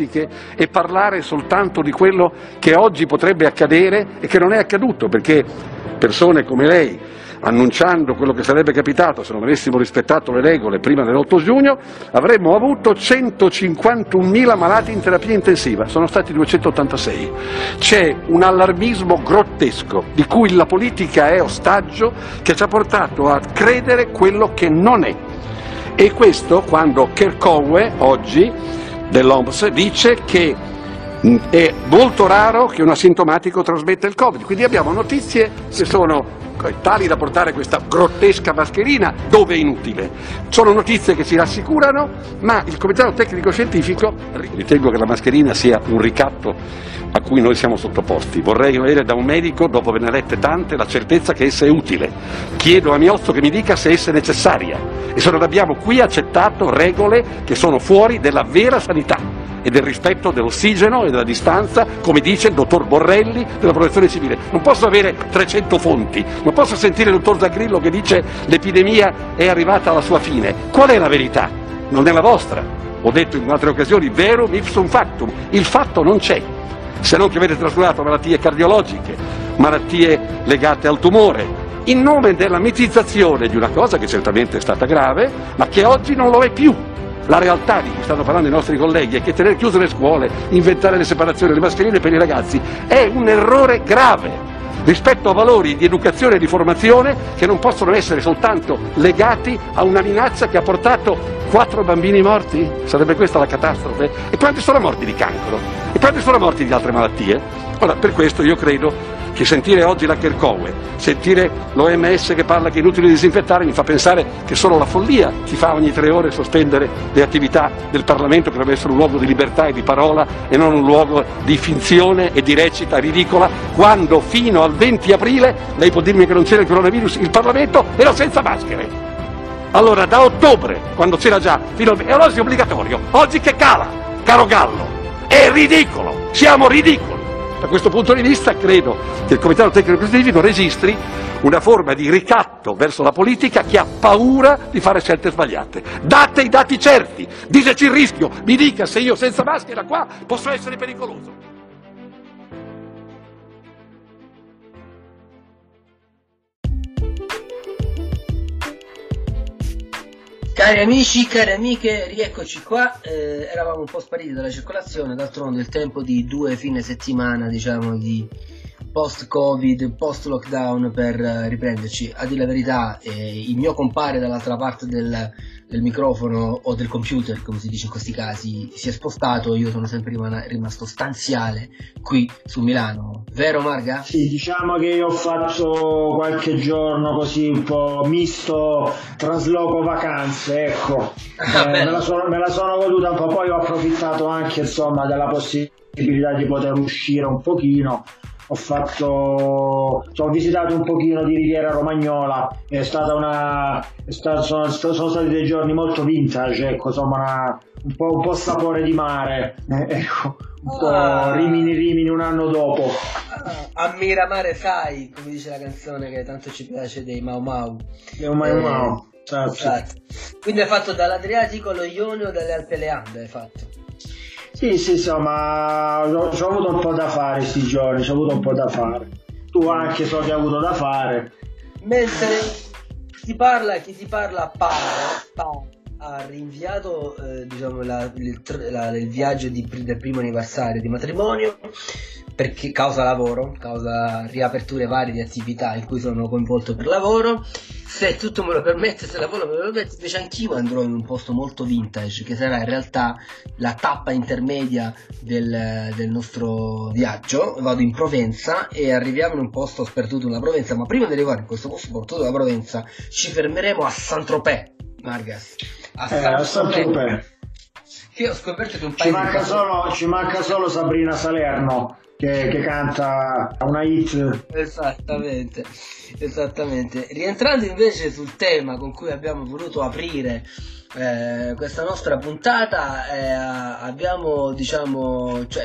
allarmistiche e parlare soltanto di quello che oggi potrebbe accadere e che non è accaduto, perché persone come lei, annunciando quello che sarebbe capitato se non avessimo rispettato le regole prima dell'8 giugno, avremmo avuto 151.000 malati in terapia intensiva, sono stati 286. C'è un allarmismo grottesco di cui la politica è ostaggio che ci ha portato a credere quello che non è. E questo quando Kerkowe oggi dell'OMS dice che mm, è molto raro che un asintomatico trasmetta il Covid, quindi abbiamo notizie che sono tali da portare questa grottesca mascherina dove è inutile. Sono notizie che ci rassicurano, ma il Comitato Tecnico Scientifico ritengo che la mascherina sia un ricatto a cui noi siamo sottoposti. Vorrei avere da un medico, dopo averne lette tante, la certezza che essa è utile. Chiedo a Miozzo che mi dica se essa è necessaria e se non abbiamo qui accettato regole che sono fuori della vera sanità e del rispetto dell'ossigeno e della distanza, come dice il dottor Borrelli della protezione civile. Non posso avere 300 fonti, non posso sentire il dottor Zagrillo che dice l'epidemia è arrivata alla sua fine. Qual è la verità? Non è la vostra. Ho detto in altre occasioni, verum ipsum factum, il fatto non c'è, se non che avete trascurato malattie cardiologiche, malattie legate al tumore, in nome della mitizzazione di una cosa che certamente è stata grave, ma che oggi non lo è più. La realtà di cui stanno parlando i nostri colleghi è che tenere chiuse le scuole, inventare le separazioni, le mascherine per i ragazzi è un errore grave rispetto a valori di educazione e di formazione che non possono essere soltanto legati a una minaccia che ha portato quattro bambini morti? Sarebbe questa la catastrofe? E quanti sono morti di cancro? E quanti sono morti di altre malattie? Ora, per questo io credo che sentire oggi la Kerkowe, sentire l'OMS che parla che è inutile disinfettare mi fa pensare che solo la follia ti fa ogni tre ore sospendere le attività del Parlamento che deve essere un luogo di libertà e di parola e non un luogo di finzione e di recita ridicola quando fino al 20 aprile, lei può dirmi che non c'era il coronavirus, il Parlamento era senza maschere. Allora da ottobre, quando c'era già, fino al... e allora è obbligatorio, oggi che cala, caro Gallo, è ridicolo, siamo ridicoli. Da questo punto di vista credo che il Comitato Tecnico Scientifico registri una forma di ricatto verso la politica che ha paura di fare scelte sbagliate. Date i dati certi, diteci il rischio, mi dica se io senza maschera qua posso essere pericoloso. Cari amici, cari amiche, rieccoci qua. Eh, eravamo un po' spariti dalla circolazione, d'altronde il tempo di due fine settimana, diciamo, di post-Covid, post-lockdown per eh, riprenderci. A dire la verità, eh, il mio compare dall'altra parte del, del, microfono o del computer, come si dice in questi casi, si è spostato, io sono sempre rimasto stanziale qui su Milano. Vero Marga? Sì, diciamo che io ho fatto qualche giorno così un po' misto trasloco vacanze, ecco. Ah, eh, me, la sono, me la sono goduta un po', poi ho approfittato anche insomma della possibilità di poter uscire un pochino ho fatto ho visitato un pochino di Riviera Romagnola è stata una è stato, sono, sono, stati dei giorni molto vintage ecco insomma una, un, po', un po' sapore di mare eh, ecco un po' ah. Rimini Rimini un anno dopo ah, a Miramare sai come dice la canzone che tanto ci piace dei Mau Mau Mau Mau eh, Mau certo. esatto. quindi hai fatto dall'Adriatico allo Ionio dalle Alpe Leande hai fatto sì, sì, insomma, ho, ho avuto un po' da fare questi giorni, ho avuto un po' da fare. Tu anche so che hai avuto da fare. Mentre si parla, chi ti parla parla, ha rinviato eh, diciamo, la, il, la, il, viaggio di, del primo anniversario di matrimonio perché causa lavoro, causa riaperture varie di attività in cui sono coinvolto per lavoro. Se tutto me lo permette, se lavoro me lo permette, invece anch'io andrò in un posto molto vintage, che sarà in realtà la tappa intermedia del, del nostro viaggio. Vado in Provenza e arriviamo in un posto sperduto nella Provenza, ma prima di arrivare in questo posto sperduto nella Provenza ci fermeremo a Saint-Tropez, Margas. A eh, Saint-Tropez. Che ho scoperto che un paese... Ci manca, solo, ci manca solo Sabrina Salerno che, che canta una hit. Esattamente, esattamente. Rientrando invece sul tema con cui abbiamo voluto aprire eh, questa nostra puntata eh, abbiamo diciamo cioè,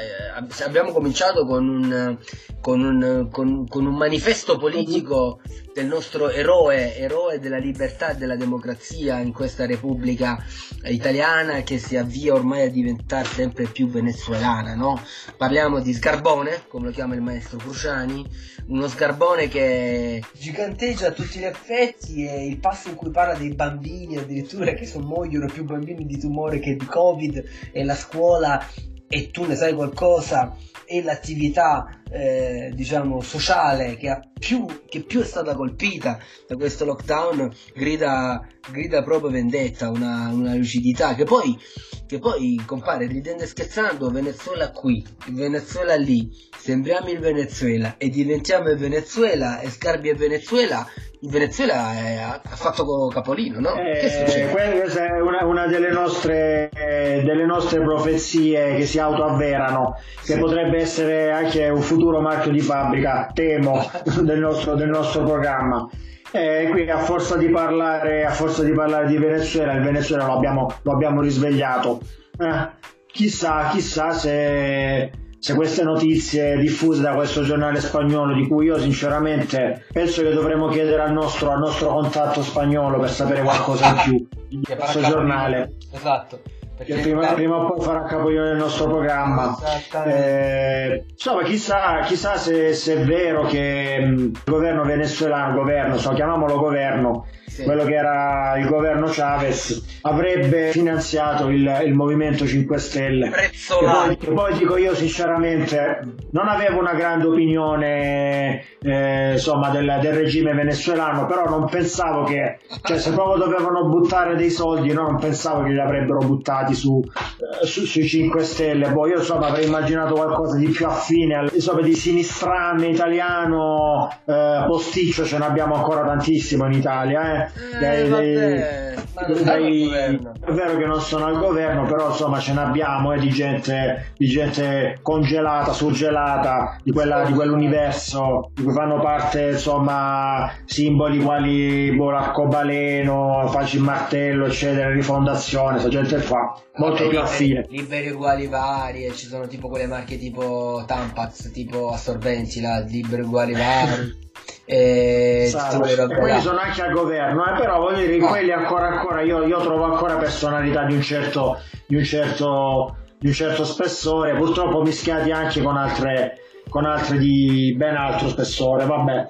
abbiamo cominciato con un, con un, con, con un manifesto politico del nostro eroe, eroe della libertà e della democrazia in questa Repubblica italiana che si avvia ormai a diventare sempre più venezuelana, no? Parliamo di Sgarbone, come lo chiama il maestro Cruciani, uno Sgarbone che giganteggia a tutti gli effetti e il passo in cui parla dei bambini addirittura che sono muoiono più bambini di tumore che di Covid e la scuola e tu ne sai qualcosa e l'attività eh, diciamo sociale che, più, che, più, è stata colpita da questo lockdown grida, grida proprio vendetta, una, una lucidità che poi, che poi compare ridendo e scherzando Venezuela qui, Venezuela lì, sembriamo il Venezuela e diventiamo il Venezuela e Scarbi e Venezuela il Venezuela è, ha fatto capolino, no? Eh, questa è una, una delle, nostre, eh, delle, nostre, profezie che si autoavverano, che sì. potrebbe essere anche un futuro marchio di fabbrica, temo, del nostro, del nostro programma. Eh, qui a forza, di parlare, a forza di parlare di Venezuela, il Venezuela lo abbiamo, lo abbiamo risvegliato. Eh, chissà, chissà se se queste notizie diffuse da questo giornale spagnolo di cui io sinceramente penso che dovremmo chiedere al nostro, al nostro contatto spagnolo per sapere qualcosa in più di questo giornale. Esatto che prima, prima, o poi farà capolino nel nostro programma. Eh, insomma, chissà, chissà se, se, è vero che mh, il governo venezuelano, governo, so, chiamiamolo governo, sì. quello che era il governo Chavez, avrebbe finanziato il, il Movimento 5 Stelle. Poi, poi, dico io sinceramente, non avevo una grande opinione eh, insomma, del, del, regime venezuelano, però non pensavo che, cioè se proprio dovevano buttare dei soldi, no, non pensavo che li avrebbero buttati su, eh, su, sui 5 Stelle. Boh, io insomma avrei immaginato qualcosa di più affine, insomma, di sinistrame italiano, eh, posticcio ce ne abbiamo ancora tantissimo in Italia, eh. Eh, dei, dei, dei, è vero che non sono al governo, però insomma ce ne abbiamo eh, di, gente, di gente congelata, surgelata di, quella, di quell'universo di cui fanno parte insomma simboli quali boh, l'arcobaleno, Faci Martello, eccetera, rifondazione, questa gente qua, molto Vabbè, più affine. Liberi uguali vari, ci sono tipo quelle marche tipo Tampax, tipo assorbenti, là, liberi uguali vari. E, esatto. e quelli sono anche al governo, eh, però voglio dire, quelli ancora ancora io, io, trovo ancora personalità di un certo, di un certo, di un certo spessore, purtroppo mischiati anche con altre, con altre di ben altro spessore, vabbè.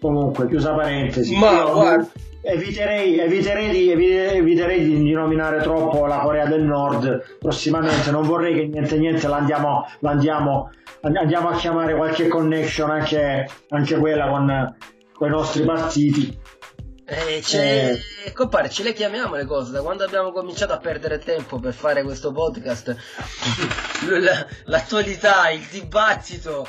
Comunque, chiusa parentesi. Ma io, guarda. Eviterei, eviterei, di, eviterei, di, nominare troppo la Corea del Nord prossimamente, non vorrei che niente niente l'andiamo, l'andiamo andiamo a chiamare qualche connection anche, anche quella con, con i nostri partiti. Eh, eh. compare, ce le chiamiamo le cose. Da quando abbiamo cominciato a perdere tempo per fare questo podcast, l'attualità, il dibattito.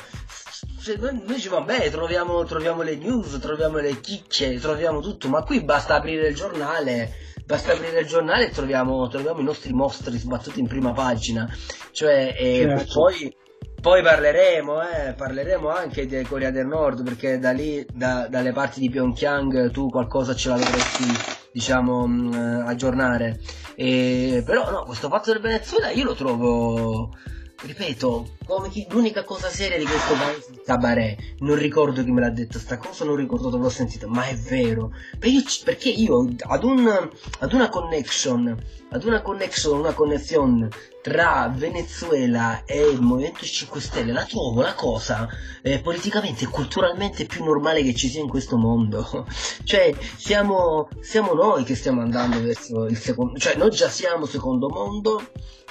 Cioè, noi, noi ci va bene, troviamo, troviamo le news, troviamo le chicche, troviamo tutto, ma qui basta aprire il giornale basta aprire il giornale e troviamo, troviamo, i nostri mostri sbattuti in prima pagina. Cioè, certo. poi poi parleremo, eh, parleremo anche di Corea del Nord perché da lì, da, dalle parti di Pyongyang tu qualcosa ce la dovresti, diciamo, mh, mm, aggiornare. E, però no, questo fatto del Venezuela io lo trovo, ripeto, chi, l'unica cosa seria di questo paese è Cabaret. Non ricordo chi me l'ha detto sta cosa, non ricordo dove l'ho sentito, ma è vero. Perché io ad, un, ad una connection, ad una connection, una connessione tra Venezuela e il Movimento 5 Stelle la trovo la cosa eh, politicamente e culturalmente più normale che ci sia in questo mondo. cioè, siamo, siamo noi che stiamo andando verso il secondo, cioè noi già siamo secondo mondo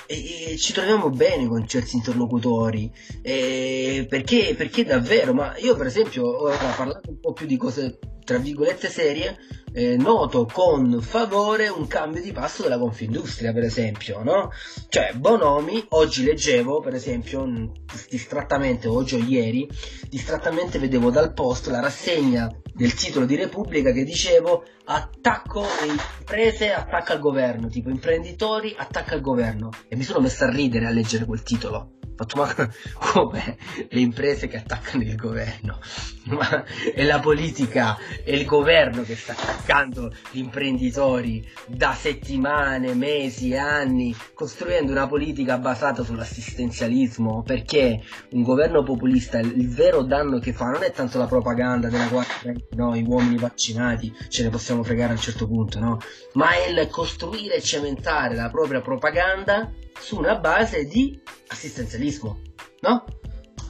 e, e ci troviamo bene con certi interlocutori. E perché, perché davvero? Ma io per esempio, ora parlando un po' più di cose tra virgolette serie, eh, noto con favore un cambio di passo della Confindustria, per esempio, no? Cioè, Bonomi, oggi leggevo, per esempio, distrattamente, oggi o ieri, distrattamente vedevo dal post la rassegna del titolo di Repubblica che dicevo attacco alle imprese, attacca al governo, tipo imprenditori, attacca al governo. E mi sono messo a ridere a leggere quel titolo fatto ma come le imprese che attaccano il governo ma è la politica è il governo che sta attaccando gli imprenditori da settimane mesi anni costruendo una politica basata sull'assistenzialismo perché un governo populista il vero danno che fa non è tanto la propaganda della quale no, i uomini vaccinati ce ne possiamo fregare a un certo punto no ma è il costruire e cementare la propria propaganda su una base di assistenzialismo, no?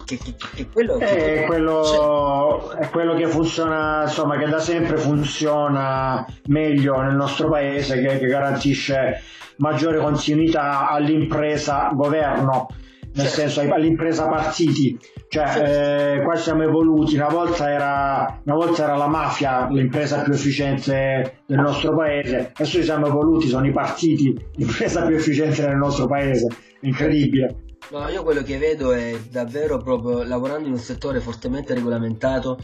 Che, che, che quello, è, quello, è quello che funziona, insomma, che da sempre funziona meglio nel nostro paese, che, che garantisce maggiore continuità all'impresa governo nel certo. senso all'impresa partiti, cioè eh, qua siamo evoluti, una volta, era, una volta era la mafia l'impresa più efficiente del nostro paese, adesso ci siamo evoluti, sono i partiti l'impresa più efficiente del nostro paese, incredibile. No, io quello che vedo è davvero proprio lavorando in un settore fortemente regolamentato,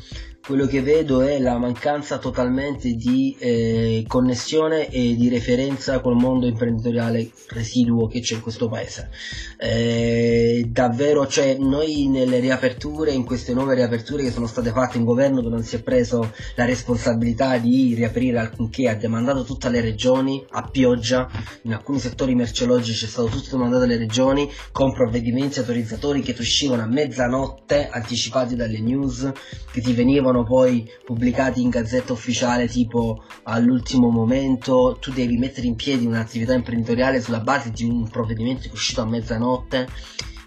quello che vedo è la mancanza totalmente di eh, connessione e di referenza col mondo imprenditoriale residuo che c'è in questo paese. Eh, davvero, cioè, noi nelle riaperture, in queste nuove riaperture che sono state fatte in governo dove non si è preso la responsabilità di riaprire alcunché, ha demandato tutte le regioni a pioggia, in alcuni settori merceologici è stato tutto demandato alle regioni con provvedimenti autorizzatori che uscivano a mezzanotte anticipati dalle news che ti venivano venivano poi pubblicati in gazzetta ufficiale tipo all'ultimo momento, tu devi mettere in piedi un'attività imprenditoriale sulla base di un provvedimento che è uscito a mezzanotte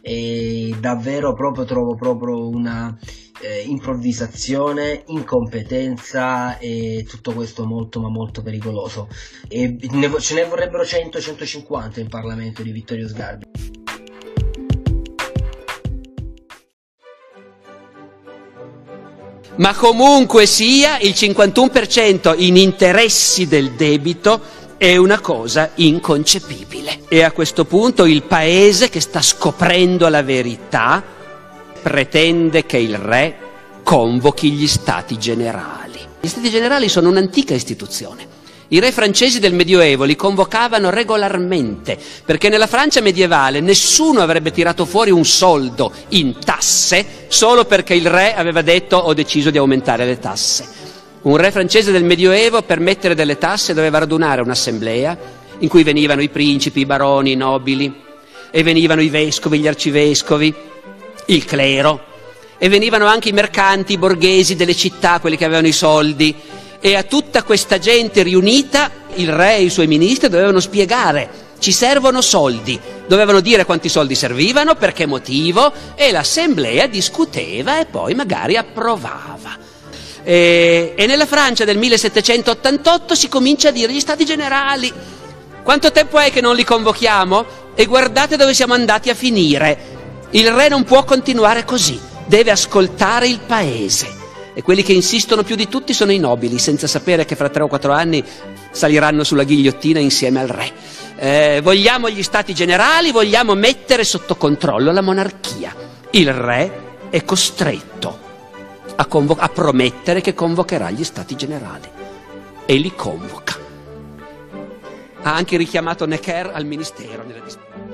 e davvero proprio trovo proprio una eh, improvvisazione, incompetenza e tutto questo molto ma molto pericoloso e ne, ce ne vorrebbero 100-150 in Parlamento di Vittorio Sgarbi. Ma comunque sia il 51% in interessi del debito è una cosa inconcepibile. E a questo punto il paese che sta scoprendo la verità pretende che il re convochi gli stati generali. Gli stati generali sono un'antica istituzione i re francesi del Medioevo li convocavano regolarmente, perché nella Francia medievale nessuno avrebbe tirato fuori un soldo in tasse solo perché il re aveva detto ho deciso di aumentare le tasse. Un re francese del Medioevo per mettere delle tasse doveva radunare un'assemblea in cui venivano i principi, i baroni, i nobili, e venivano i vescovi, gli arcivescovi, il clero, e venivano anche i mercanti, i borghesi delle città, quelli che avevano i soldi, e a tutta questa gente riunita il re e i suoi ministri dovevano spiegare ci servono soldi, dovevano dire quanti soldi servivano, per che motivo e l'assemblea discuteva e poi magari approvava. E, e nella Francia del 1788 si comincia a dire gli stati generali. Quanto tempo è che non li convochiamo? E guardate dove siamo andati a finire. Il re non può continuare così, deve ascoltare il paese e quelli che insistono più di tutti sono i nobili, senza sapere che fra tre o quattro anni saliranno sulla ghigliottina insieme al re. Eh, vogliamo gli stati generali, vogliamo mettere sotto controllo la monarchia. Il re è costretto a, convo- a promettere che convocherà gli stati generali e li convoca. Ha anche richiamato Necker al ministero nella discussione.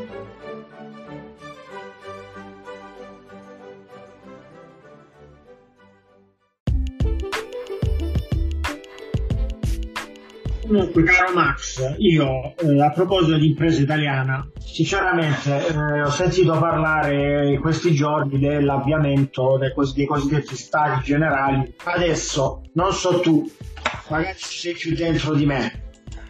Comunque, caro Max, io eh, a proposito di impresa italiana, sinceramente eh, ho sentito parlare in questi giorni dell'avviamento dei, cos- dei cosiddetti stati generali. Adesso, non so tu, magari sei più dentro di me,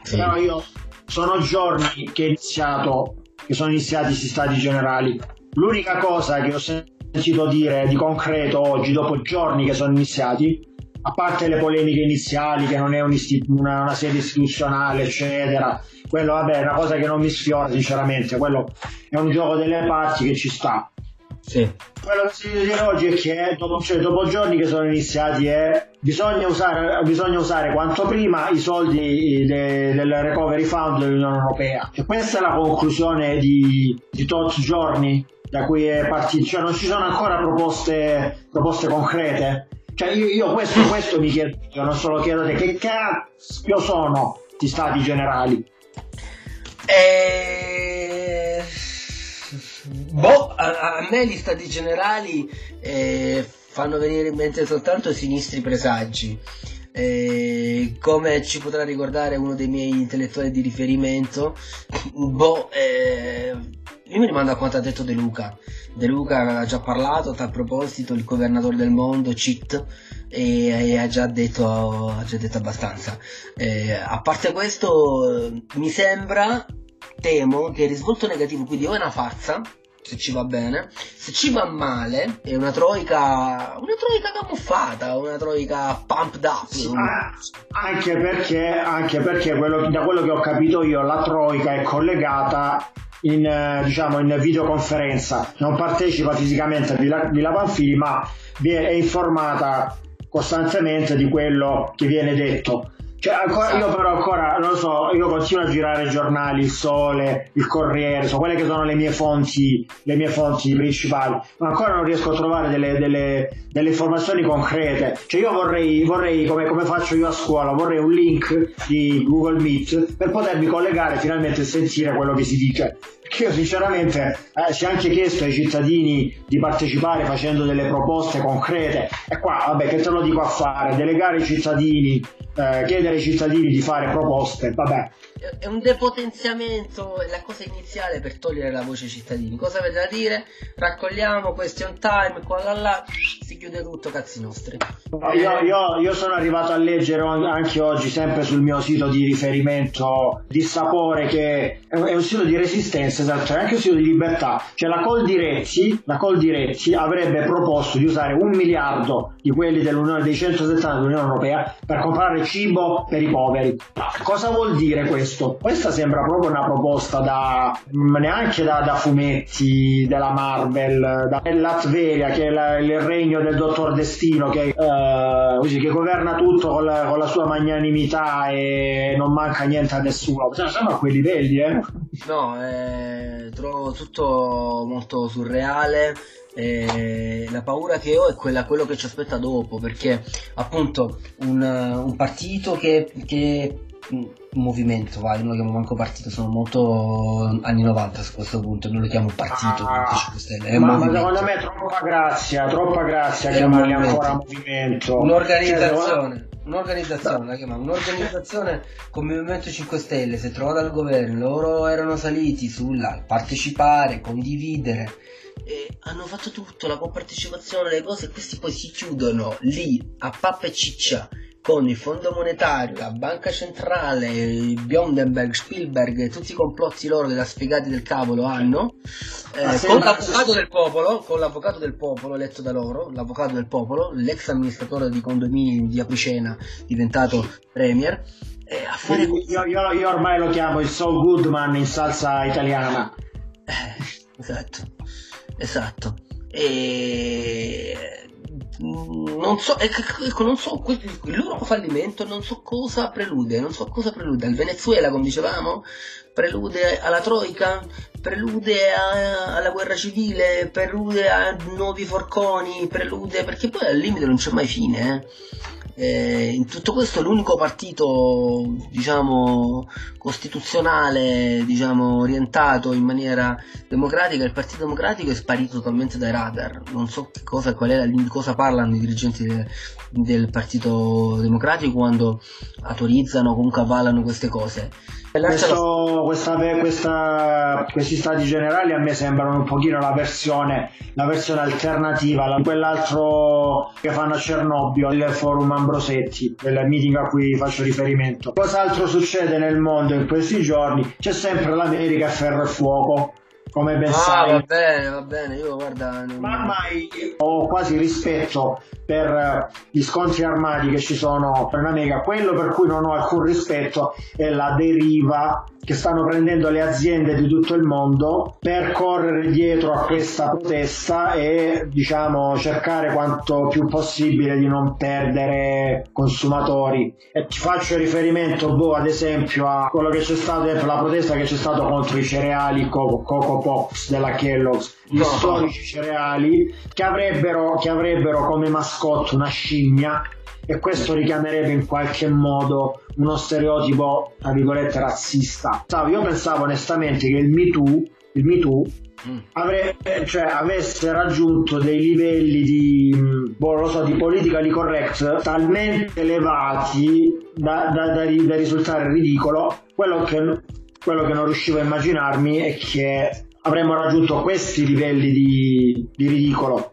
sì. però io sono giorni che, iniziato, che sono iniziati questi stati generali. L'unica cosa che ho sentito dire di concreto oggi, dopo giorni che sono iniziati, a parte le polemiche iniziali che non è un isti- una, una, sede istituzionale eccetera quello vabbè è una cosa che non mi sfiora sinceramente quello è un gioco delle parti che ci sta. Sì. quello che si deve dire oggi è che dopo, cioè, dopo giorni che sono iniziati è bisogna usare, bisogna usare quanto prima i soldi de, del recovery fund dell'Unione Europea. E questa è la conclusione di, di tot giorni da cui è partito. Cioè non ci sono ancora proposte, proposte concrete cioè io, io questo, questo, mi chiedo, non solo chiedo te, che cazzo sono questi stati generali? Eh, Boh, a, a me gli stati generali eh, fanno venire in mente soltanto sinistri presagi. Eh, come ci potrà ricordare uno dei miei intellettuali di riferimento, boh, eh, io mi rimando a quanto ha detto De Luca. De Luca aveva già parlato a tal proposito, il governatore del mondo, CIT, e, e ha, già detto, ha, già detto, abbastanza. Eh, a parte questo, mi sembra, temo, che il risvolto negativo, quindi o è una farsa, se ci va bene. Se ci va male, è una troica. Una troica camuffata, una troica pumped up. Sì, anche perché, anche perché quello, da quello che ho capito io, la troica è collegata in, eh, diciamo, in videoconferenza. Non partecipa fisicamente a Villa, Villa Panfili, ma è informata costantemente di quello che viene detto. Cioè, ancora, io però ancora, non lo so, io continuo a girare i giornali, il Sole, il Corriere, so quelle che sono le mie fonti, le mie fonti principali, ma ancora non riesco a trovare delle, delle, delle informazioni concrete. Cioè io vorrei, vorrei come, come, faccio io a scuola, vorrei un link di Google Meet per potermi collegare finalmente e sentire quello che si dice. Perché io sinceramente eh, si è anche chiesto ai cittadini di partecipare facendo delle proposte concrete e qua, vabbè, che te lo dico a fare? Delegare i cittadini eh, chiedere ai cittadini di fare proposte, vabbè. È un depotenziamento, è la cosa iniziale per togliere la voce ai cittadini. Cosa avete da dire? Raccogliamo question time, qua là là, si chiude tutto, cazzi nostri. Io, io, io sono arrivato a leggere anche oggi, sempre sul mio sito di riferimento di sapore, che è un sito di resistenza, esatto, è anche un sito di libertà. Cioè la Coldiretti, la Coldiretti avrebbe proposto di usare un miliardo di quelli dell'Unione dei 170 dell'Unione Europea per comprare cibo per i poveri. Cosa vuol dire questo? Questa sembra proprio una proposta da neanche da, da fumetti della Marvel, da Latveria, che è la, il regno del dottor Destino, che, uh, così, che governa tutto con la, con la, sua magnanimità e non manca niente a nessuno. Cioè, siamo a quei livelli, eh? No, eh, trovo tutto molto surreale. E la paura che ho è quella, quello che ci aspetta dopo, perché appunto un, un partito che, che un movimento, vai, non lo chiamo manco partito, sono molto anni 90 su questo punto, non lo chiamo partito, ah, 5 Stelle, è ma, ma secondo me è troppa grazia, troppa grazia chiamarli ancora movimento. Un'organizzazione. Cioè, un'organizzazione, la chiamavo, un'organizzazione come Movimento 5 Stelle si è trovata al governo, loro erano saliti sulla partecipare, condividere, e hanno fatto tutto, la compartecipazione, le cose, e questi poi si chiudono lì a pappa e ciccia con il Fondo Monetario, la Banca Centrale, Biondenberg, Spielberg tutti i complotti loro che da sfigati del cavolo hanno, eh, con l'avvocato del popolo, con l'avvocato del popolo eletto da loro, l'avvocato del popolo, l'ex amministratore di condomini di Apicena, diventato premier, eh, a fare... Io, io, io, ormai lo chiamo il Saul Goodman in salsa italiana. Eh, esatto. Esatto. E non so, ecco, non so, il loro fallimento non so cosa prelude, non so cosa prelude al Venezuela, come dicevamo, prelude alla Troica, prelude a, alla guerra civile, prelude a nuovi forconi, prelude, perché poi al limite non c'è mai fine, eh. Eh, in tutto questo l'unico partito diciamo costituzionale diciamo orientato in maniera democratica il partito democratico è sparito totalmente dai radar. Non so cosa, la, cosa parlano i dirigenti de, del partito democratico quando autorizzano o comunque avvalano queste cose questo, questa, questa, questi stati generali a me sembrano un pochino la versione, la versione alternativa a quell'altro che fanno a Cernobbio, il forum Ambrosetti, del meeting a cui faccio riferimento. Cos'altro succede nel mondo in questi giorni? C'è sempre l'America a ferro e fuoco come ben ah, sai. va bene, va bene, io guarda... Non... Ma ormai ho quasi rispetto per eh, gli scontri armati che ci sono in America, quello per cui non ho alcun rispetto è la deriva che stanno prendendo le aziende di tutto il mondo per correre dietro a questa protesta e diciamo cercare quanto più possibile di non perdere consumatori. E ti faccio riferimento boh, ad esempio a quello che c'è stato la protesta che c'è stato contro i cereali Coco, Coco Pops della Kellogg's. Gli no. storici cereali che avrebbero, che avrebbero come mascotte una scimmia e questo richiamerebbe in qualche modo uno stereotipo, tra virgolette, razzista. Io pensavo onestamente che il Me Too il Me Too, mm. avre, cioè, avesse raggiunto dei livelli di, boh, so, di politically correct talmente elevati da, da, da, da risultare ridicolo, quello che, quello che non riuscivo a immaginarmi è che avremmo raggiunto questi livelli di, di ridicolo.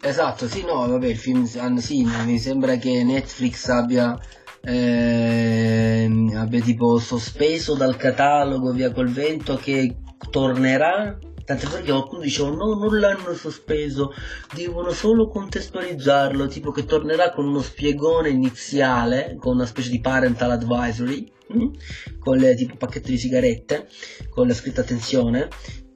Esatto, sì, no, vabbè, il film, sì, mi sembra che Netflix abbia, eh, abbia tipo sospeso dal catalogo via col vento che tornerà Tant'è vero che qualcuno diceva no, non l'hanno sospeso, devono solo contestualizzarlo, tipo che tornerà con uno spiegone iniziale, con una specie di parental advisory? Mm, con le tipo pacchetto di sigarette, con la scritta attenzione,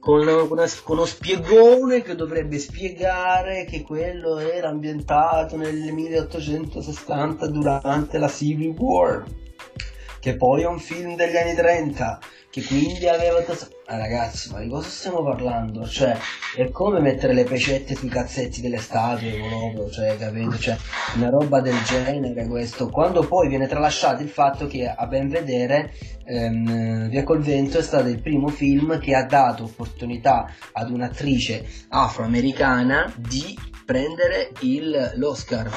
con, una, con, uno spiegone che dovrebbe spiegare che quello era ambientato nel 1860 durante la Civil War, che poi è un film degli anni 30 che quindi aveva ah, ragazzi ma di cosa stiamo parlando? Cioè è come mettere le pecette sui cazzetti delle statue proprio cioè capito? Cioè una roba del genere questo. Quando poi viene tralasciato il fatto che a ben vedere ehm, Via col vento è stato il primo film che ha dato opportunità ad un'attrice afroamericana di prendere il, l'Oscar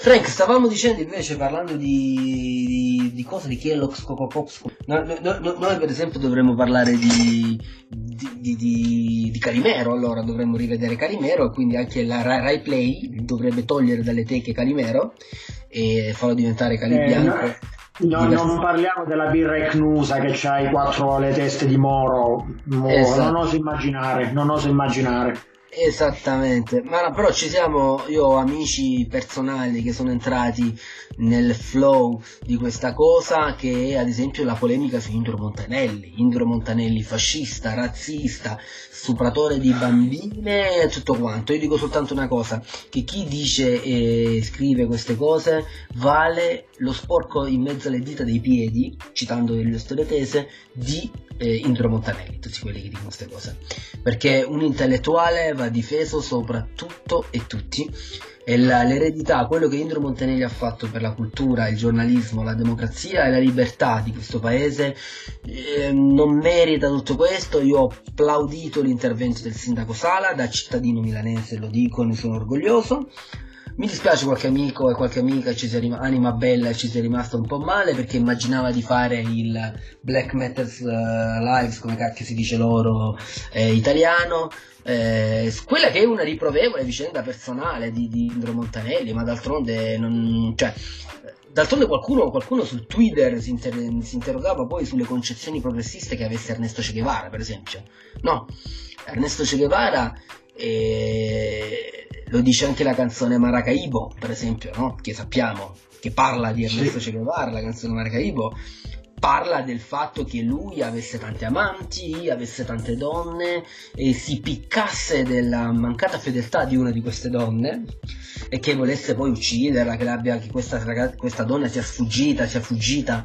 Frank, stavamo dicendo invece, parlando di, di, di cose di Kellogg's Coco Pops, no, no, no, noi per esempio dovremmo parlare di, di, di, Calimero, allora dovremmo rivedere Calimero e quindi anche la Rai Play dovrebbe togliere dalle teche Calimero e farlo diventare Calibianco. Eh, No, non parliamo della birra ecnusa che c'ha i quattro le teste di Moro, esatto. non oso immaginare, non oso immaginare. Esattamente, ma però ci siamo, io ho amici personali che sono entrati nel flow di questa cosa che è ad esempio la polemica su Indro Montanelli, Indro Montanelli fascista, razzista, stupratore di bambine e tutto quanto. Io dico soltanto una cosa, che chi dice e scrive queste cose vale lo sporco in mezzo alle dita dei piedi, citando le storie tese, di eh, Indro Montanelli, tutti quelli che dicono queste cose. Perché un intellettuale va difeso soprattutto e tutti e la, l'eredità, quello che Indro Montanelli ha fatto per la cultura, il giornalismo, la democrazia e la libertà di questo paese eh, non merita tutto questo. Io ho applaudito l'intervento del sindaco Sala, da cittadino milanese lo dico, ne sono orgoglioso. Mi dispiace qualche amico e qualche amica ci sia rim- anima bella ci sia rimasta un po' male perché immaginava di fare il Black Matters uh, Lives, come cacchio si dice loro, eh, italiano. Eh, quella che è una riprovevole vicenda personale di, di Indro Montanelli, ma d'altronde non, cioè, D'altronde qualcuno, qualcuno, sul Twitter si, inter- si, interrogava poi sulle concezioni progressiste che avesse Ernesto Che Guevara, per esempio. No, Ernesto Che Guevara eh, lo dice anche la canzone Maracaibo, per esempio, no? che sappiamo che parla di Ernesto sì. Che Guevara, la canzone Maracaibo, parla del fatto che lui avesse tante amanti, avesse tante donne e si piccasse della mancata fedeltà di una di queste donne e che volesse poi ucciderla, che, abbia, che questa, questa, donna sia sfuggita, sia fuggita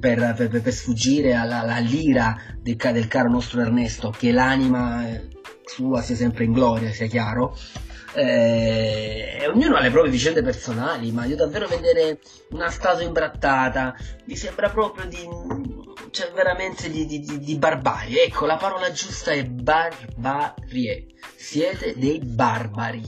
per, per, per sfuggire alla, all'ira del, del, caro nostro Ernesto, che l'anima sua sia sempre in gloria, sia chiaro, eh, ognuno ha le proprie vicende personali, ma io davvero vedere una statua imbrattata mi sembra proprio di. cioè veramente di, di, di, di barbarie. Ecco, la parola giusta è barbarie. Siete dei barbari.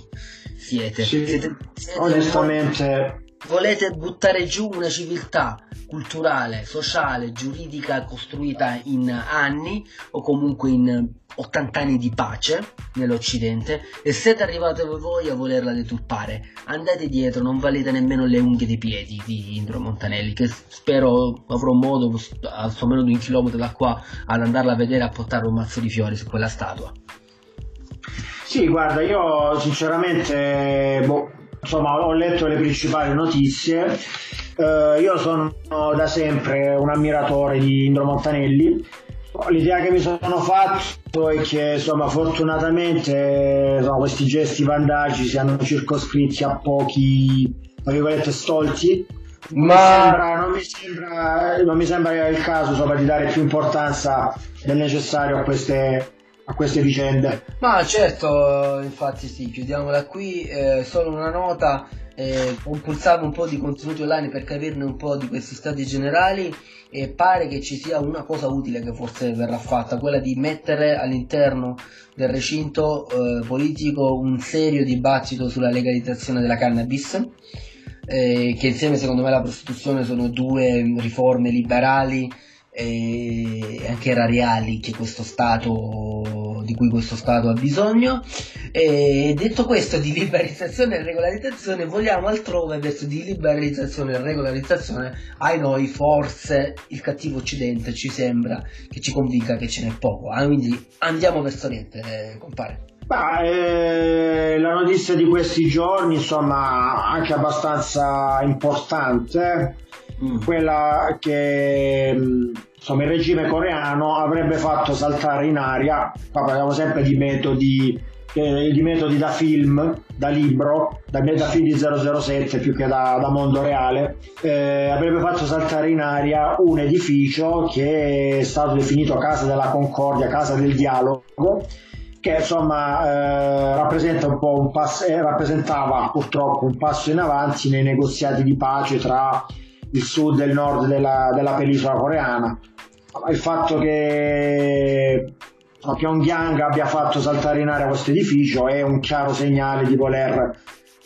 Siete. Sì, siete, siete onestamente. Volete buttare giù una civiltà culturale, sociale, giuridica costruita in anni o comunque in 80 anni di pace nell'Occidente e siete arrivati voi a volerla deturpare. Andate dietro, non valete nemmeno le unghie dei piedi di Indro Montanelli, che spero avrò modo, a so meno di un chilometro da qua, ad andarla a vedere a portare un mazzo di fiori su quella statua. Sì, guarda, io sinceramente, boh, insomma, ho letto le principali notizie Uh, io sono da sempre un ammiratore di Indro Montanelli. L'idea che mi sono fatto è che insomma, fortunatamente insomma, questi gesti vandagi siano circoscritti a pochi virgolette, stolti. Ma non mi, sembra, non mi sembra il caso insomma, di dare più importanza del necessario a queste, a queste vicende. Ma certo, infatti sì, chiudiamola qui. Eh, solo una nota eh, compulsavo un po' di contenuti online per capirne un po' di questi stati generali e pare che ci sia una cosa utile che forse verrà fatta, quella di mettere all'interno del recinto eh, politico un serio dibattito sulla legalizzazione della cannabis, eh, che insieme secondo me alla prostituzione sono due riforme liberali e anche erariali che questo Stato, di cui questo Stato ha bisogno. E detto questo di liberalizzazione e regolarizzazione, vogliamo altrove verso di liberalizzazione e regolarizzazione, ai noi forse il cattivo occidente ci sembra che ci convinca che ce n'è poco. Ah, quindi andiamo verso Oriente, eh, compare. Bah, eh, la notizia di questi giorni, insomma, anche abbastanza importante, mm. quella che mm, insomma, il regime coreano avrebbe fatto saltare in aria, qua parliamo sempre di metodi, eh, di metodi da film, da libro, da, da film di 007 più che da, da mondo reale, eh, avrebbe fatto saltare in aria un edificio che è stato definito Casa della Concordia, Casa del Dialogo, che insomma eh, rappresenta un po' un passo, eh, rappresentava purtroppo un passo in avanti nei negoziati di pace tra il sud e il nord della, della penisola coreana. Il fatto che Pyongyang abbia fatto saltare in aria questo edificio è un chiaro segnale di voler,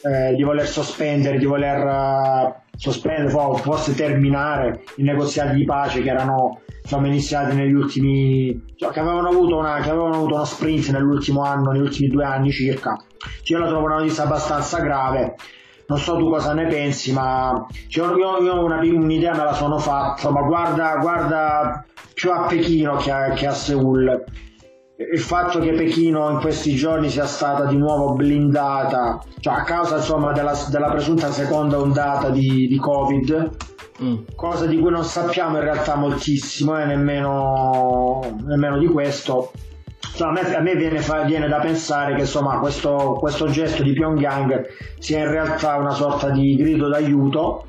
eh, di voler sospendere, di voler uh, sospendere, forse terminare i negoziati di pace che erano insomma, iniziati negli ultimi cioè, che, avevano avuto una, che avevano avuto uno sprint nell'ultimo anno, negli ultimi due anni circa. Io la trovo una notizia abbastanza grave. Non so tu cosa ne pensi, ma cioè, io, io una, un'idea me la sono fatta, ma guarda, guarda più a Pechino che a, che a Seoul il fatto che Pechino in questi giorni sia stata di nuovo blindata, cioè a causa insomma, della, della, presunta seconda ondata di, di Covid, mm. cosa di cui non sappiamo in realtà moltissimo, eh, nemmeno, nemmeno di questo. Cioè, a me, a me viene, fa, viene, da pensare che insomma, questo, questo, gesto di Pyongyang sia in realtà una sorta di grido d'aiuto.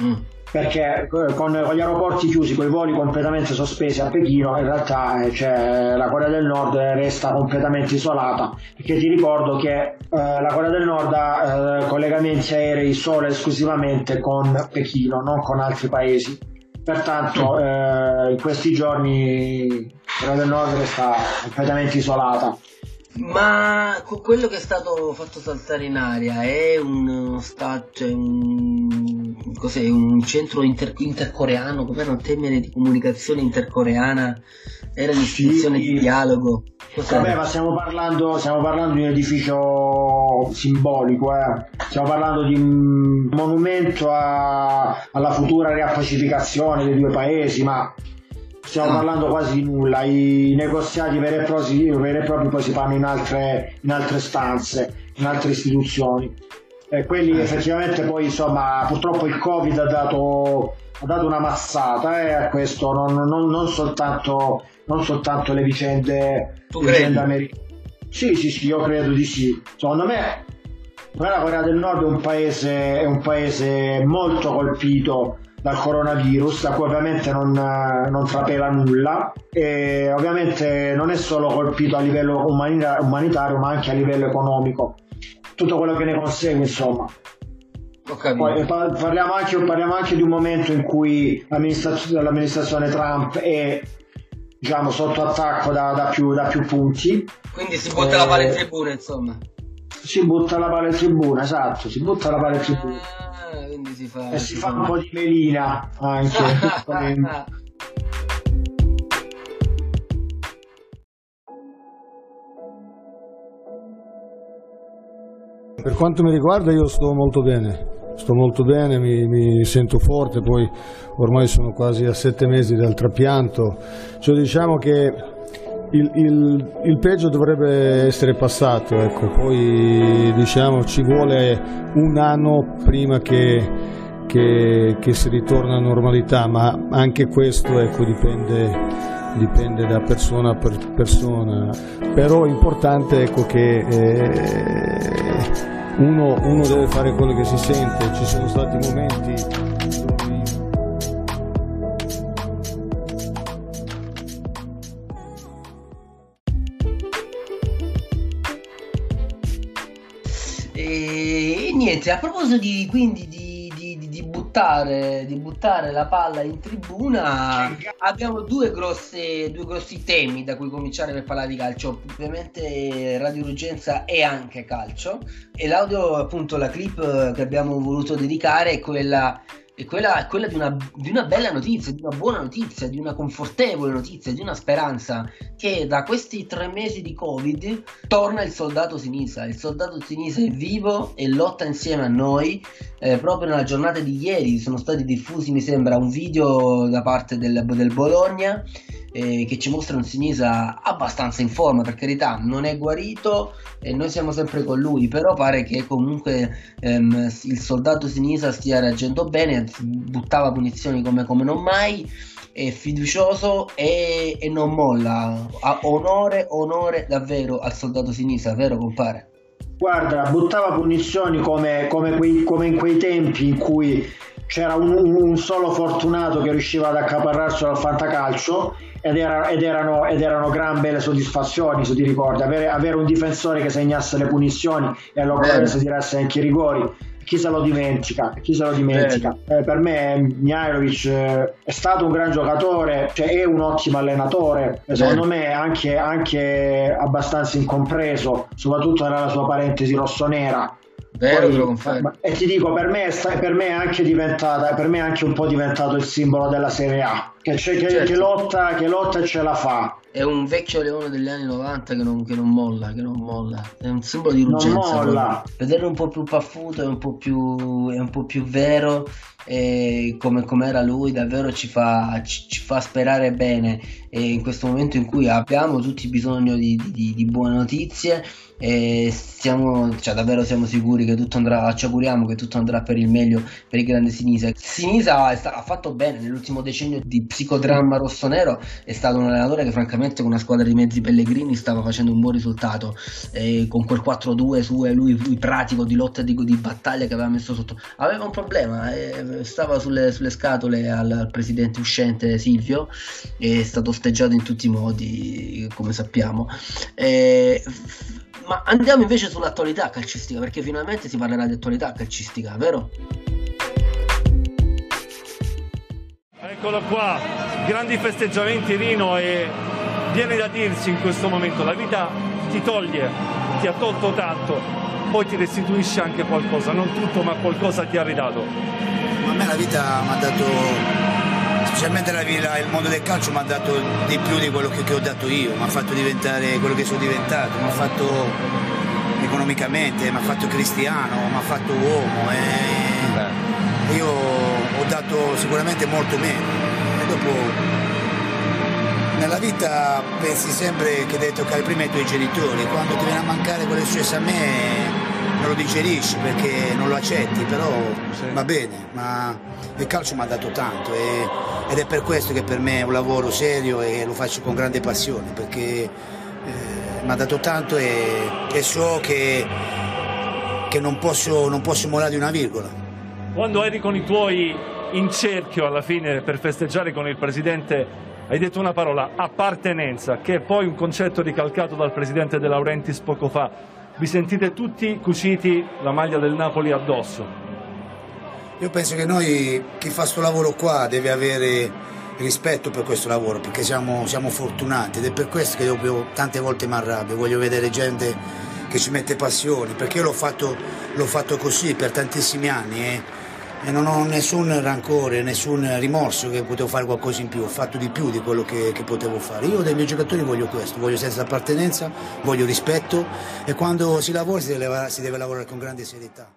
Mm perché con, con, gli aeroporti chiusi, con i voli completamente sospesi a Pechino, in realtà eh, cioè, la Corea del Nord resta completamente isolata, perché ti ricordo che eh, la Corea del Nord ha eh, collegamenti aerei solo e esclusivamente con Pechino, non con altri paesi. Pertanto eh, in questi giorni Corea del Nord resta completamente isolata. Ma quello che è stato fatto saltare in aria è un stato, cioè un, cos'è, un centro inter, intercoreano, com'era un termine di comunicazione intercoreana? Era un'istituzione sì. di dialogo? Cos'era? Vabbè, ma stiamo parlando, stiamo parlando di un edificio simbolico, eh. stiamo parlando di un monumento a, alla futura riappacificazione dei due paesi, ma stiamo ah. parlando quasi di nulla, i negoziati veri e propri, veri e propri poi si fanno in altre, in altre stanze, in altre istituzioni. E quelli eh. effettivamente poi insomma purtroppo il Covid ha dato, ha dato una mazzata eh, a questo, non, non, non, soltanto, non soltanto le vicende, vicende americane. Sì, sì, sì, io credo di sì. Secondo me la Corea del Nord è un paese, è un paese molto colpito dal coronavirus, da cui ovviamente non, non trapela nulla e ovviamente non è solo colpito a livello umanitario ma anche a livello economico. Tutto quello che ne consegue, insomma. Poi, parliamo, anche, parliamo, anche, di un momento in cui l'amministrazione, l'amministrazione Trump è diciamo, sotto attacco da, da, più, da, più, punti. Quindi si butta eh, la in tribuna, insomma. Si butta la palla in tribuna, esatto, si butta la palla in tribuna. Ah quindi si fa, e si, si fa un po' di melina anche. per quanto mi riguarda io sto molto bene, sto molto bene, mi, mi, sento forte, poi ormai sono quasi a sette mesi dal trapianto, cioè diciamo che il, il, il, peggio dovrebbe essere passato, ecco. poi diciamo ci vuole un anno prima che, che, che si ritorna a normalità, ma anche questo ecco, dipende, dipende, da persona per persona. Però è importante ecco, che eh, uno, uno deve fare quello che si sente, ci sono stati momenti niente, a proposito di, quindi di, di, di, buttare, di buttare la palla in tribuna. Abbiamo due, grosse, due grossi temi da cui cominciare per parlare di calcio. Ovviamente Radio Urgenza è anche calcio. E l'audio, appunto, la clip che abbiamo voluto dedicare è quella è quella, è quella di, una, di, una, bella notizia, di una buona notizia, di una confortevole notizia, di una speranza che da questi tre mesi di Covid torna il soldato Sinisa. Il soldato Sinisa è vivo e lotta insieme a noi. Eh, proprio nella giornata di ieri sono stati diffusi, mi sembra, un video da parte del, del Bologna eh, che ci mostra un Sinisa abbastanza in forma, per carità, non è guarito e noi siamo sempre con lui, però pare che comunque ehm, il soldato Sinisa stia reagendo bene, buttava punizioni come, come non mai, è fiducioso e, e non molla. Ha onore, onore davvero al soldato Sinisa, vero compare? Guarda, buttava punizioni come, come, quei, come in quei tempi in cui c'era un, un, solo fortunato che riusciva ad accaparrarsi al fantacalcio ed, era, ed, erano, ed, erano, gran belle soddisfazioni se ti ricordi avere, avere un difensore che segnasse le punizioni e all'occorrenza tirasse anche i rigori chi se lo dimentica, chi se lo dimentica. Eh, per me Mihailovic eh, è stato un gran giocatore, cioè è un ottimo allenatore, e secondo me anche, anche abbastanza incompreso, soprattutto nella sua parentesi rossonera. Vero, Poi. E ti dico, per me, per me, è anche diventata, per me è anche un po' diventato il simbolo della Serie A, che, che, certo. che, lotta, che lotta e ce la fa. È un vecchio leone degli anni 90 che non, che non molla, che non molla. È un simbolo di urgenza. Vederlo un po' più paffuto è un po' più, è un po più vero e come, come, era lui davvero ci fa, ci, ci fa, sperare bene e in questo momento in cui abbiamo tutti bisogno di, di, di buone notizie e siamo, cioè, davvero siamo sicuri che tutto andrà, ci auguriamo che tutto andrà per il meglio per il grande Sinisa. Sinisa ha fatto bene nell'ultimo decennio di psicodramma rosso-nero, è stato un allenatore che francamente con una squadra di mezzi pellegrini stava facendo un buon risultato e con quel 4-2 su lui, lui pratico di lotta di, di, battaglia che aveva messo sotto. Aveva un problema, eh, stava sulle, sulle scatole al, presidente uscente Silvio e è stato osteggiato in tutti i modi, come sappiamo. E, ma andiamo invece sull'attualità calcistica, perché finalmente si parlerà di attualità calcistica, vero? Eccolo qua, grandi festeggiamenti Rino e viene da dirsi in questo momento la vita ti toglie, ti ha tolto tanto, poi ti restituisce anche qualcosa, non tutto ma qualcosa ti ha ridato. A me la vita mi ha dato specialmente la villa, il mondo del calcio mi ha dato di più di quello che, che ho dato io, mi ha fatto diventare quello che sono diventato, mi ha fatto economicamente, mi ha fatto cristiano, mi ha fatto uomo e io dato sicuramente molto meno e dopo nella vita pensi sempre che devi toccare prima i tuoi genitori, quando ti viene a mancare quello che è successo a me non lo digerisci perché non lo accetti, però sì. va bene, ma il calcio mi ha dato tanto e, ed è per questo che per me è un lavoro serio e lo faccio con grande passione perché eh, mi ha dato tanto e, e so che, che non, posso, non posso molare di una virgola. Quando eri con i tuoi in cerchio alla fine per festeggiare con il presidente hai detto una parola, appartenenza, che è poi un concetto ricalcato dal presidente De Laurentiis poco fa vi sentite tutti cuciti la maglia del Napoli addosso? Io penso che noi, chi fa questo lavoro qua, deve avere rispetto per questo lavoro, perché siamo, siamo fortunati ed è per questo che io tante volte mi arrabbio, voglio vedere gente che ci mette passione, perché io l'ho fatto, fatto così per tantissimi anni. Eh e non ho nessun rancore, nessun rimorso che potevo fare qualcosa in più, ho fatto di più di quello che, che potevo fare. Io dai miei giocatori voglio questo, voglio senso d'appartenenza, voglio rispetto e quando si lavora si deve, si deve lavorare con grande serietà.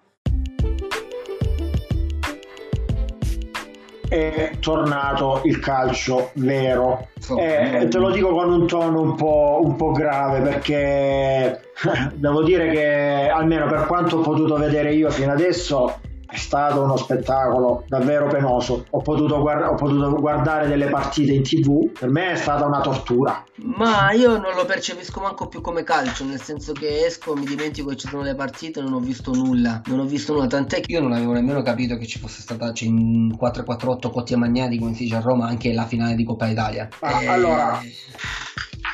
è tornato il calcio vero. Eh, te lo dico con un tono un po', un po', grave perché devo dire che almeno per quanto ho potuto vedere io fino adesso è stato uno spettacolo davvero penoso. Ho potuto, guard- ho potuto, guardare delle partite in tv, per me è stata una tortura. Ma io non lo percepisco manco più come calcio, nel senso che esco, mi dimentico che ci sono le partite, non ho visto nulla. Non ho visto nulla, tant'è che io non avevo nemmeno capito che ci fosse stata cioè, in 4-4-8 Cotti e Magnati, come si dice a Roma, anche la finale di Coppa Italia. Ah, e... Allora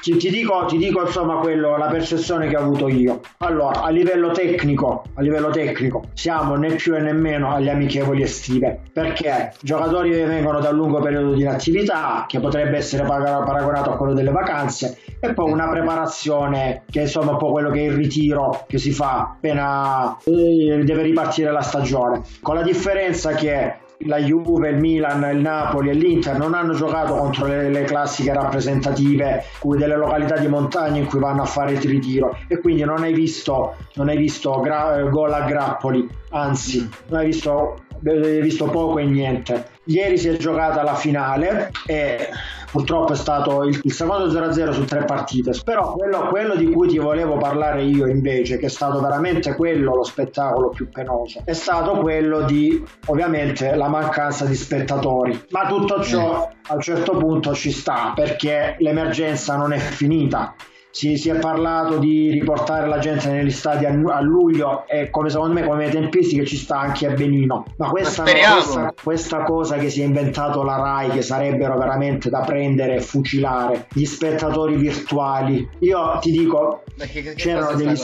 ti, ti, dico, ti dico insomma quello, la percezione che ho avuto io. Allora, a livello tecnico, a livello tecnico, siamo né più né meno agli amichevoli estive, perché giocatori che vengono da un lungo periodo di inattività, che potrebbe essere paragonato a quello delle vacanze, e poi una preparazione che è insomma un po' quello che è il ritiro che si fa appena eh, deve ripartire la stagione. Con la differenza che la Juve, il Milan, il Napoli e l'Inter non hanno giocato contro le, le classiche rappresentative delle località di montagna in cui vanno a fare il ritiro e quindi non hai visto, non hai visto gra- gol a grappoli, anzi non hai visto, hai visto poco e niente. Ieri si è giocata la finale e purtroppo è stato il, il secondo 0-0 su tre partite. Però quello, quello, di cui ti volevo parlare io invece, che è stato veramente quello lo spettacolo più penoso, è stato quello di ovviamente la mancanza di spettatori. Ma tutto ciò eh. a un certo punto ci sta perché l'emergenza non è finita si, si, è parlato di riportare la gente negli stadi a, a, luglio e come secondo me come tempistiche ci sta anche a Benino. Ma questa, questa, questa, cosa che si è inventato la RAI che sarebbero veramente da prendere e fucilare gli spettatori virtuali. Io ti dico che, che c'erano degli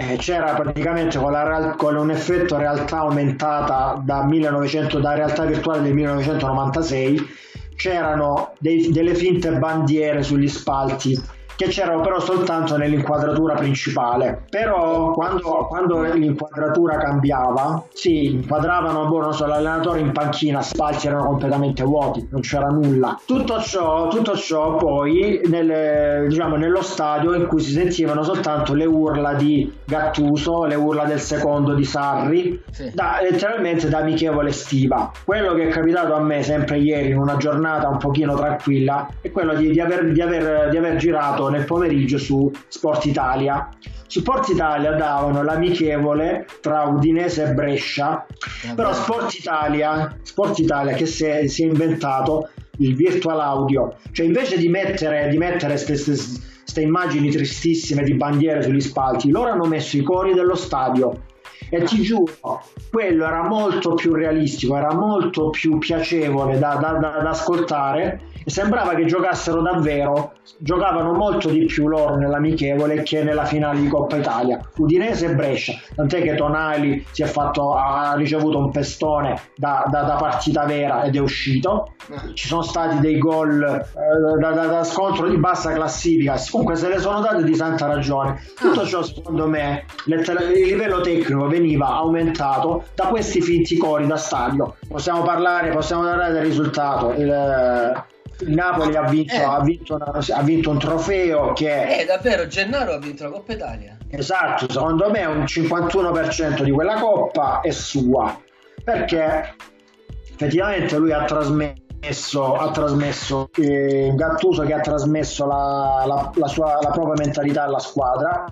eh, c'era praticamente con, la, con, un effetto realtà aumentata da, 1900, da realtà virtuale del 1996 c'erano dei, delle finte bandiere sugli spalti che c'erano però soltanto nell'inquadratura principale. Però quando, quando l'inquadratura cambiava, si inquadravano, boh, non so, l'allenatore in panchina, spalti erano completamente vuoti, non c'era nulla. Tutto ciò, tutto ciò poi nel, diciamo, nello stadio in cui si sentivano soltanto le urla di Gattuso, le urla del secondo di Sarri, sì. da, letteralmente da amichevole estiva. Quello che è capitato a me sempre ieri in una giornata un pochino tranquilla è quello di, di, aver, di, aver, di aver girato nel pomeriggio su Sport Italia. Su Sport Italia davano l'amichevole tra Udinese e Brescia, però Sport Italia, Sport Italia che si è, si è inventato il virtual audio, cioè invece di mettere, di mettere queste immagini tristissime di bandiere sugli spalti, loro hanno messo i cori dello stadio. E ti giuro, quello era molto più realistico, era molto più piacevole da, da, da, da ascoltare sembrava che giocassero davvero, giocavano molto di più loro nell'amichevole che nella finale di Coppa Italia. Udinese e Brescia, tant'è che Tonali fatto, ha ricevuto un pestone da, da, da, partita vera ed è uscito. Ci sono stati dei gol eh, da, da, scontro di bassa classifica, comunque se le sono date di santa ragione. Tutto ciò secondo me il livello tecnico veniva aumentato da questi finti cori da stadio. Possiamo parlare, possiamo parlare del risultato. Il, il Napoli ha vinto, eh. ha, vinto una, ha vinto, un trofeo che eh davvero Gennaro ha vinto la Coppa Italia esatto secondo me un 51% di quella coppa è sua perché effettivamente lui ha trasmesso trasmesso, ha trasmesso eh, Gattuso che ha trasmesso la, la, la, sua, la, propria mentalità alla squadra.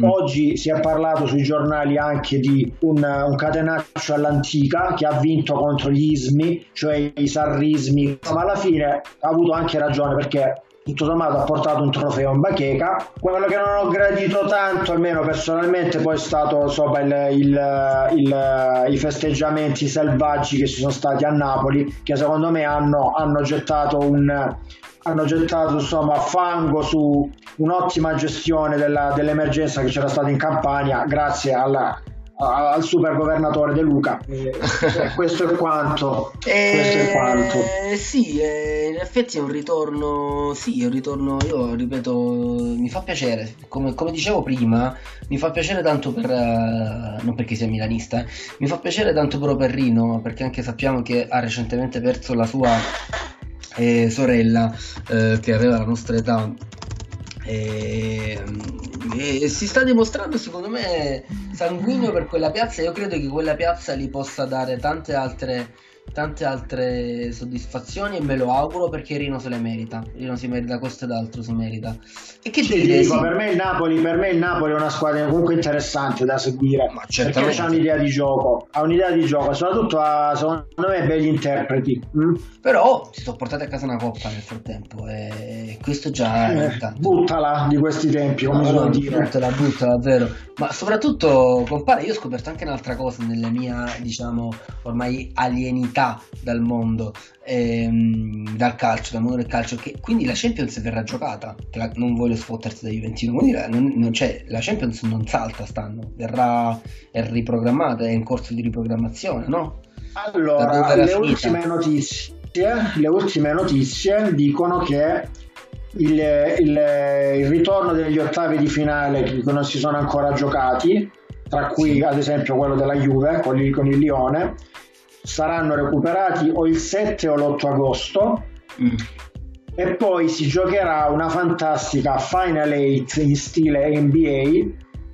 Mm. Oggi si è parlato sui giornali anche di un, un, catenaccio all'antica che ha vinto contro gli ismi, cioè i sarrismi, ma alla fine ha avuto anche ragione perché tutto sommato ha portato un trofeo in bacheca. Quello che non ho gradito tanto, almeno personalmente, poi è stato insomma, il, il, il, i festeggiamenti selvaggi che ci sono stati a Napoli, che secondo me hanno, hanno gettato un hanno gettato insomma fango su un'ottima gestione della, dell'emergenza che c'era stata in Campania grazie alla, al super governatore De Luca. Eh, questo è quanto. Eh, questo è quanto. Sì, eh, in effetti è un ritorno. Sì, è un ritorno. Io ripeto, mi fa piacere. Come, come dicevo prima, mi fa piacere tanto per. Uh, non perché sia milanista, eh, mi fa piacere tanto però per Rino, perché anche sappiamo che ha recentemente perso la sua eh, sorella, eh, che aveva la nostra età e, e, si sta dimostrando secondo me sanguigno per quella piazza. Io credo che quella piazza gli possa dare tante altre tante altre soddisfazioni e me lo auguro perché Rino se le merita. Rino si merita questo ed altro, si merita. E che sì, dire, dico, sì. per, me il Napoli, per me il Napoli è una squadra comunque interessante da seguire Ma perché ha un'idea di gioco, ha un'idea di gioco, soprattutto ha secondo me belli interpreti. Mm? Però si sono portati a casa una coppa nel frattempo e questo già eh, buttala di questi tempi, come no, si no, dire. Buttala, buttala, vero. Ma soprattutto, compare, io ho scoperto anche un'altra cosa nella mia, diciamo, ormai alienità lontà dal mondo, ehm, dal calcio, dal mondo del calcio, che quindi la Champions verrà giocata, la, non voglio sfottersi da Juventino, quindi la, non, non la Champions non salta stanno, verrà, è riprogrammata, è in corso di riprogrammazione, no? Allora, le ultime, notizie, le ultime notizie dicono che il, il, il, ritorno degli ottavi di finale che non si sono ancora giocati, tra cui ad esempio quello della Juve con il, con il Lione, saranno recuperati o il 7 o l'8 agosto mm. e poi si giocherà una fantastica Final 8 in stile NBA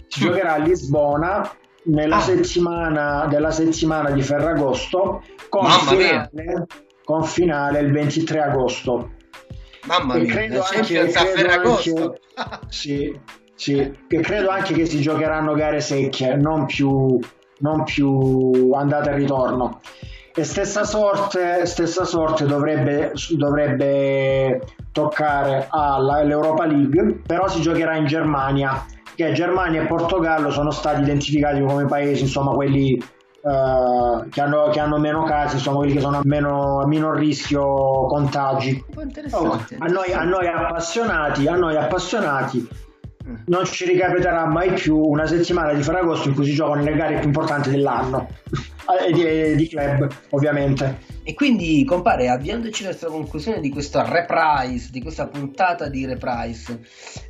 si mm. giocherà a Lisbona nella ah. settimana della settimana di Ferragosto con finale, con finale il 23 agosto Mamma mia, credo anche, credo anche, sì, sì, che credo anche che si giocheranno gare secche, non più non più andata e ritorno. E stessa sorte, stessa sorte dovrebbe, dovrebbe toccare all'Europa League, però si giocherà in Germania, che Germania e Portogallo sono stati identificati come paesi, insomma, quelli Uh, che, hanno, che, hanno, meno casi, sono quelli che sono a meno, a minor rischio contagi. Oh, a, noi, a, noi, appassionati, a noi appassionati non ci ricapiterà mai più una settimana di Ferragosto in cui si giocano le gare più importanti dell'anno di, di, club ovviamente e quindi compare avviandoci verso la conclusione di questa reprise di questa puntata di reprise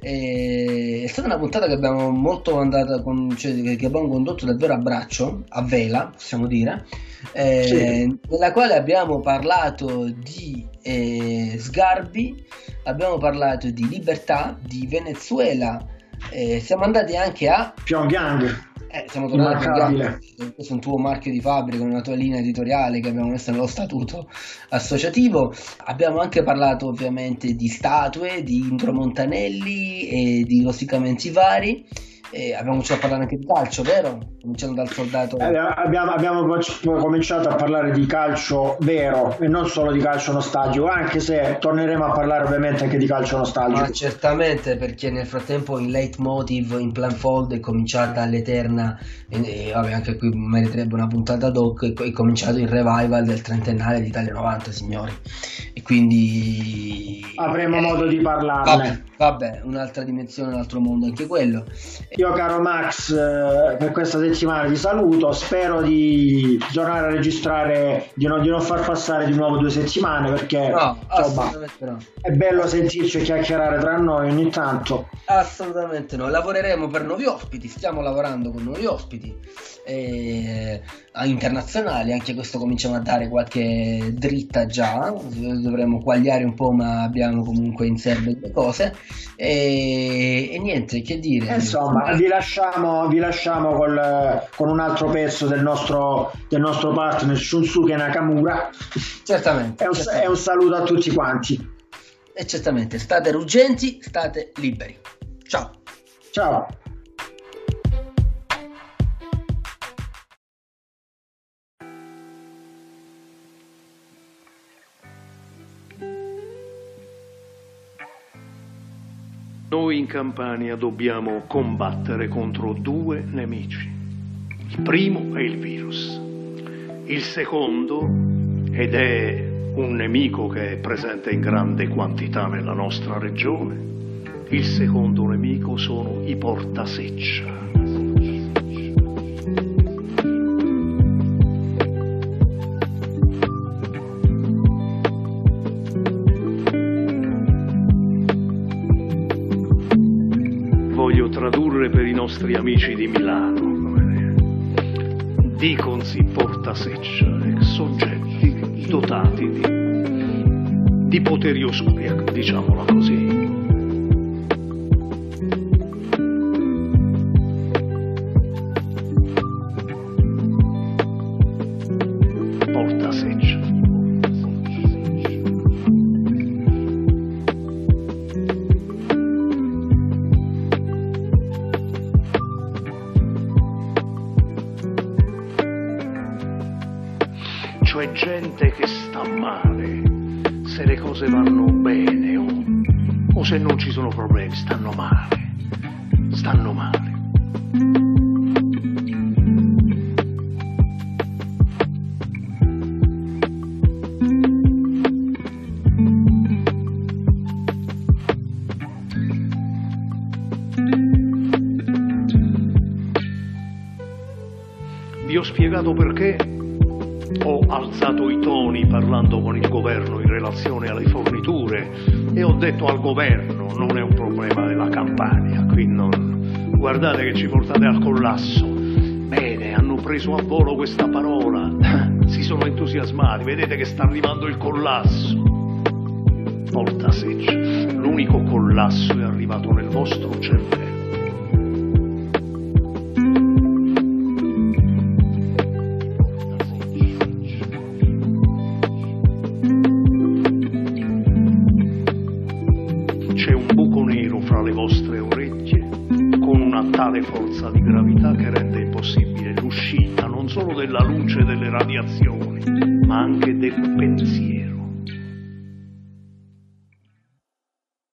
eh, è stata una puntata che abbiamo molto andata con, cioè, che abbiamo condotto davvero a braccio a vela possiamo dire eh, sì. nella quale abbiamo parlato di eh, Sgarbi abbiamo parlato di libertà di Venezuela eh, siamo andati anche a Pyongyang. Eh, siamo tornati a. Questo è un tuo marchio di fabbrica, una tua linea editoriale che abbiamo messo nello statuto associativo. Abbiamo anche parlato ovviamente di statue, di Indro Montanelli e di rossicamenti vari. E abbiamo cominciato a parlare anche di calcio, vero? Cominciando dal soldato. Eh, abbiamo, abbiamo, cominciato a parlare di calcio vero e non solo di calcio nostalgico, anche se torneremo a parlare ovviamente anche di calcio nostalgico. Ma certamente, perché nel frattempo il leitmotiv in plan fold è cominciata l'eterna, e, e vabbè, anche qui meriterebbe una puntata doc, è, è cominciato il revival del trentennale d'Italia 90, signori. E quindi avremo eh, modo di parlarne. Vabbè, vabbè, un'altra dimensione, un altro mondo anche quello. Io caro Max, eh, per questa settimana ti saluto, spero di tornare a registrare, di non, di non far passare di nuovo due settimane perché no, insomma, no. è bello sentirci chiacchierare tra noi ogni tanto. Assolutamente no, lavoreremo per nuovi ospiti, stiamo lavorando con nuovi ospiti eh, internazionali, anche questo cominciamo a dare qualche dritta già, dovremmo quagliare un po' ma abbiamo comunque in serbo due cose e, e niente, che dire. Insomma, vi lasciamo, vi lasciamo col, con un altro pezzo del nostro, del nostro partner Shunsuke Nakamura. Certamente. È un, certamente. È un saluto a tutti quanti. E certamente, state ruggenti, state liberi. Ciao. Ciao. In Campania dobbiamo combattere contro due nemici. Il primo è il virus. Il secondo, ed è un nemico che è presente in grande quantità nella nostra regione, il secondo nemico sono i portaseccia. Nostri amici di Milano. Diconsi portaseccia, soggetti dotati di, di poteri oscuri, diciamola così. cioè gente che sta male, se le cose vanno bene o, o se non ci sono problemi, stanno male, stanno male. Vi ho spiegato perché alzato i toni parlando con il governo in relazione alle forniture e ho detto al governo non è un problema della Campania, qui non... guardate che ci portate al collasso. Bene, hanno preso a volo questa parola, si sono entusiasmati, vedete che sta arrivando il collasso. Voltasec, l'unico collasso è arrivato nel vostro cervello.